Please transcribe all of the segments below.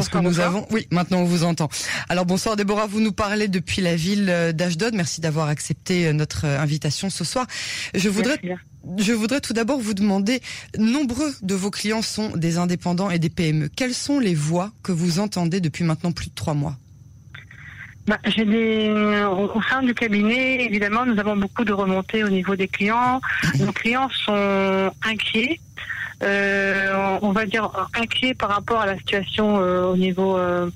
Est-ce que nous avons Oui, maintenant on vous entend. Alors bonsoir Déborah, vous nous parlez depuis la ville d'Ashdod. Merci d'avoir accepté notre invitation ce soir. Je voudrais je voudrais tout d'abord vous demander, nombreux de vos clients sont des indépendants et des PME. Quelles sont les voix que vous entendez depuis maintenant plus de trois mois? Bah, j'ai des, au sein du cabinet, évidemment, nous avons beaucoup de remontées au niveau des clients. Nos clients sont inquiets euh, on va dire inquiet par rapport à la situation euh, au niveau euh,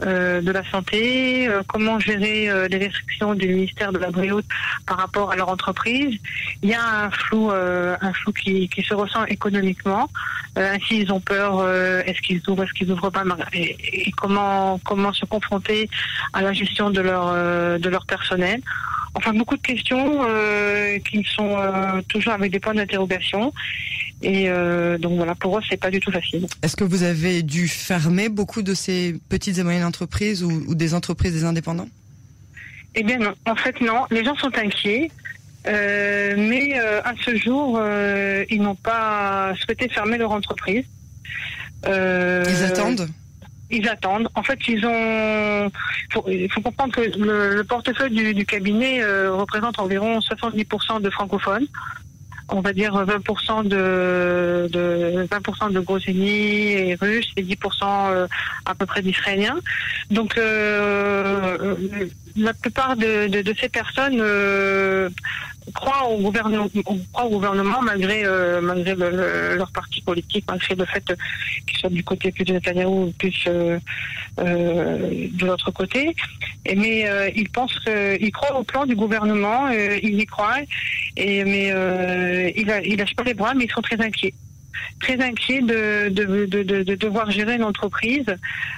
de la santé, comment gérer les restrictions du ministère de la Bréhaute par rapport à leur entreprise. Il y a un flou, un flou qui, qui, se ressent économiquement. ainsi, ils ont peur. est-ce qu'ils ouvrent, est-ce qu'ils ouvrent pas et, et, comment comment se confronter à la gestion de leur de leur personnel. Enfin, beaucoup de questions euh, qui sont euh, toujours avec des points d'interrogation. Et euh, donc voilà, pour eux, c'est pas du tout facile. Est-ce que vous avez dû fermer beaucoup de ces petites et moyennes entreprises ou, des entreprises des indépendants? Eh bien non, en fait non. Les gens sont inquiets. mais à ce jour, ils n'ont pas souhaité fermer leur entreprise. ils attendent? Ils attendent. En fait, ils ont. Il faut, comprendre que le, portefeuille du, cabinet euh, représente environ 70% de francophones. On va dire 20% de, de 20% de gros et russes et 10% euh, à peu près d'israéliens. Donc euh, la plupart de, de ces personnes croit au gouvernement, au gouvernement malgré euh, malgré leur parti politique, malgré le fait qu'ils soient du côté plus de Netanyahu ou plus euh, euh, de l'autre côté. Mais ils pensent qu'ils croient au plan du gouvernement, ils y croient. Et mais ils, ils lâchent pas les bras, mais ils sont très inquiets très inquiets de, de, de, de, devoir gérer une entreprise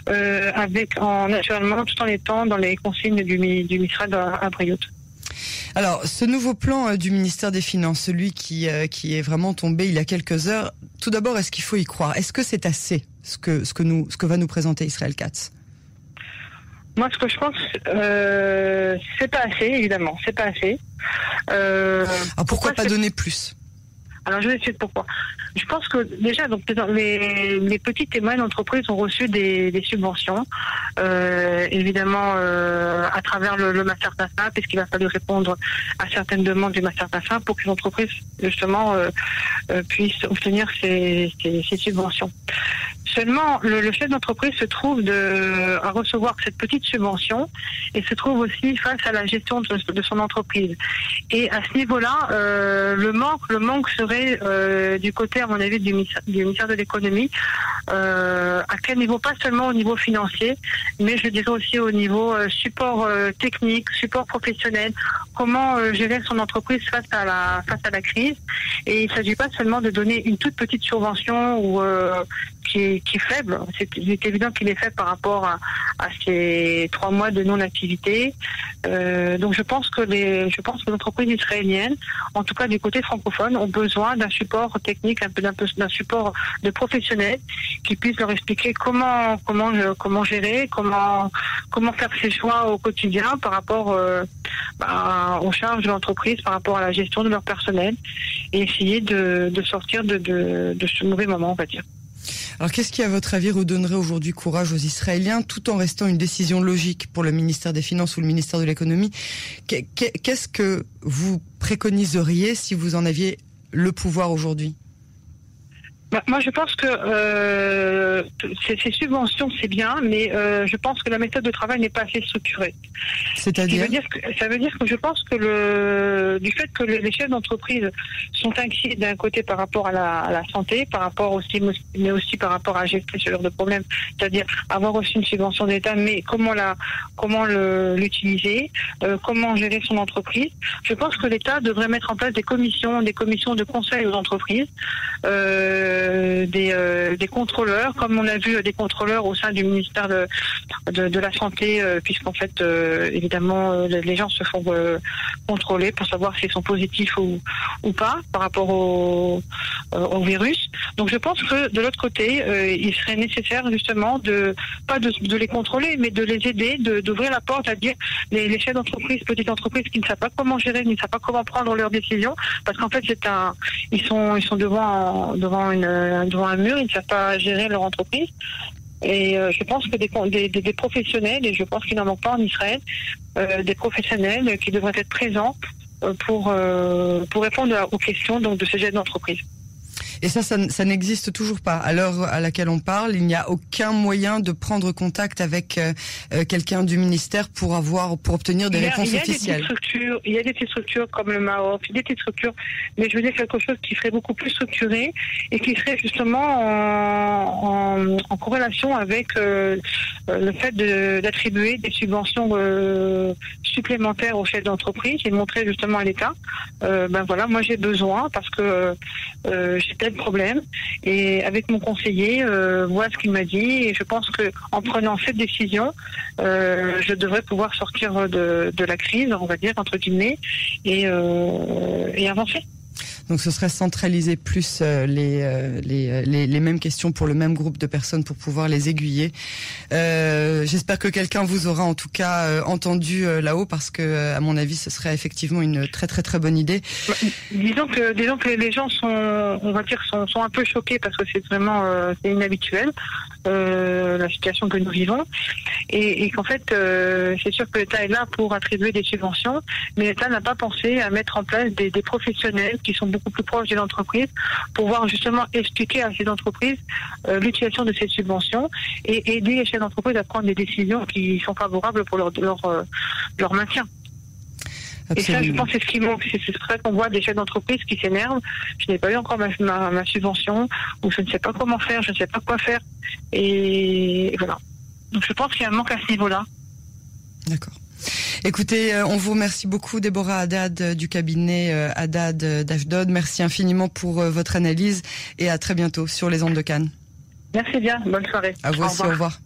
avec en naturellement tout en étant dans les consignes du, du ministère à, à alors, ce nouveau plan euh, du ministère des Finances, celui qui, euh, qui est vraiment tombé il y a quelques heures, tout d'abord, est-ce qu'il faut y croire? Est-ce que c'est assez ce que, ce, que nous, ce que va nous présenter Israël Katz? Moi, ce que je pense, euh, c'est pas assez, évidemment, c'est pas assez. Ah, pourquoi, pas donner plus? Alors je vais expliquer pourquoi. Je pense que déjà donc les, petites et moyennes entreprises ont reçu des, subventions, euh, évidemment euh, à travers le, le Master puisqu'il a fallu répondre à certaines demandes du Master Tassa pour que les entreprises justement euh, euh puissent obtenir ces, ces, ces subventions. Seulement, le, le chef d'entreprise se trouve de, à recevoir cette petite subvention et se trouve aussi face à la gestion de, son entreprise. Et à ce niveau-là, euh, le manque, le manque serait euh, du côté, à mon avis, du, ministère de l'économie. Euh, à quel niveau Pas seulement au niveau financier, mais je dirais aussi au niveau euh, support technique, support professionnel. Comment gérer son entreprise face à la face à la crise. Et il ne s'agit pas seulement de donner une toute petite subvention ou qui est, qui est faible. C'est évident qu'il est faible par rapport à, à ces trois mois de non-activité. Euh, donc je pense que les, je pense que les entreprises israéliennes, en tout cas du côté francophone, ont besoin d'un support technique, un peu d'un d'un support de professionnels qui puissent leur expliquer comment comment comment gérer, comment comment faire ses choix au quotidien par rapport euh, bah, aux charges de l'entreprise, par rapport à la gestion de leur personnel, et essayer de, de sortir de, de, de ce mauvais moment, on va dire. Alors qu'est-ce qui, à votre avis, redonnerait aujourd'hui courage aux Israéliens tout en restant une décision logique pour le ministère des Finances ou le ministère de l'économie? Qu'est-ce que vous préconiseriez si vous en aviez le pouvoir aujourd'hui? Bah, moi, je pense que euh, ces, subventions, c'est bien, mais euh, je pense que la méthode de travail n'est pas assez structurée. C'est-à-dire Ça veut dire que je pense que le du fait que les chefs d'entreprise sont inquiets d'un côté par rapport à la, santé, par rapport aussi, mais aussi par rapport à gérer ce genre de problème, c'est-à-dire avoir reçu une subvention d'État, mais comment la comment l'utiliser, euh, comment gérer son entreprise. Je pense que l'État devrait mettre en place des commissions, des commissions de conseil aux entreprises. Euh, euh, des, euh, des, contrôleurs, comme on a vu des contrôleurs au sein du ministère de, la Santé, euh, puisqu'en fait, évidemment, les gens se font contrôler pour savoir s'ils sont positifs ou, pas par rapport au, virus. Donc je pense que de l'autre côté, il serait nécessaire justement de pas de, les contrôler, mais de les aider, d'ouvrir la porte à dire les, chefs d'entreprise, petites entreprises qui ne savent pas comment gérer, qui ne savent pas comment prendre leurs décisions, parce qu'en fait un, ils sont ils sont devant devant une euh, devant un mur, ils ne savent pas gérer leur entreprise. Et je pense que des, professionnels, et je pense qu'il n'en manque pas en Israël, des professionnels qui devraient être présents pour, pour répondre aux questions donc, de ces jeunes d'entreprise. Et ça, ça, n'existe toujours pas. À l'heure à laquelle on parle, il n'y a aucun moyen de prendre contact avec euh, euh, quelqu'un du ministère pour avoir, pour obtenir des réponses officielles. il y a des petites structures comme le MAOF, des petites structures, mais je veux dire quelque chose qui serait beaucoup plus structuré et qui serait justement en, corrélation avec euh, le fait d'attribuer des subventions supplémentaires aux chefs d'entreprise et montrer justement à l'État, ben voilà, moi j'ai besoin parce que j'ai tel problème. Et avec mon conseiller, euh, voilà ce qu'il m'a dit. Et je pense que en prenant cette décision, euh, je devrais pouvoir sortir de, de, la crise, on va dire entre guillemets, et, euh, et avancer. Donc ce serait centraliser plus euh, euh, les, les, les, mêmes questions pour le même groupe de personnes pour pouvoir les aiguiller. Euh, J'espère que quelqu'un vous aura en tout cas euh, entendu là-haut parce que à mon avis ce serait effectivement une très très très bonne idée. Bah, disons que disons que les gens sont on va dire sont, un peu choqués parce que c'est vraiment c'est inhabituel la situation que nous vivons et, et qu'en fait c'est sûr que l'État est là pour attribuer des subventions mais l'État n'a pas pensé à mettre en place des, des professionnels qui sont beaucoup plus proches des entreprises pour voir justement expliquer à ces entreprises euh, l'utilisation de ces subventions et aider ces entreprises à prendre des décisions qui sont favorables pour leur, leur, euh, leur maintien. Et ça, je pense, c'est ce qui manque. C'est vrai qu'on voit des chefs d'entreprise qui s'énervent. Je n'ai pas eu encore ma, ma, subvention, ou je ne sais pas comment faire, je ne sais pas quoi faire. Et, et voilà. Donc je pense qu'il y a un manque à ce niveau-là. D'accord. Écoutez, euh, on vous remercie beaucoup, Déborah Haddad euh, du cabinet euh, Haddad d'Ashdod. Merci infiniment pour votre analyse et à très bientôt sur les ondes de Cannes. Merci bien. Bonne soirée. À vous aussi. Au revoir.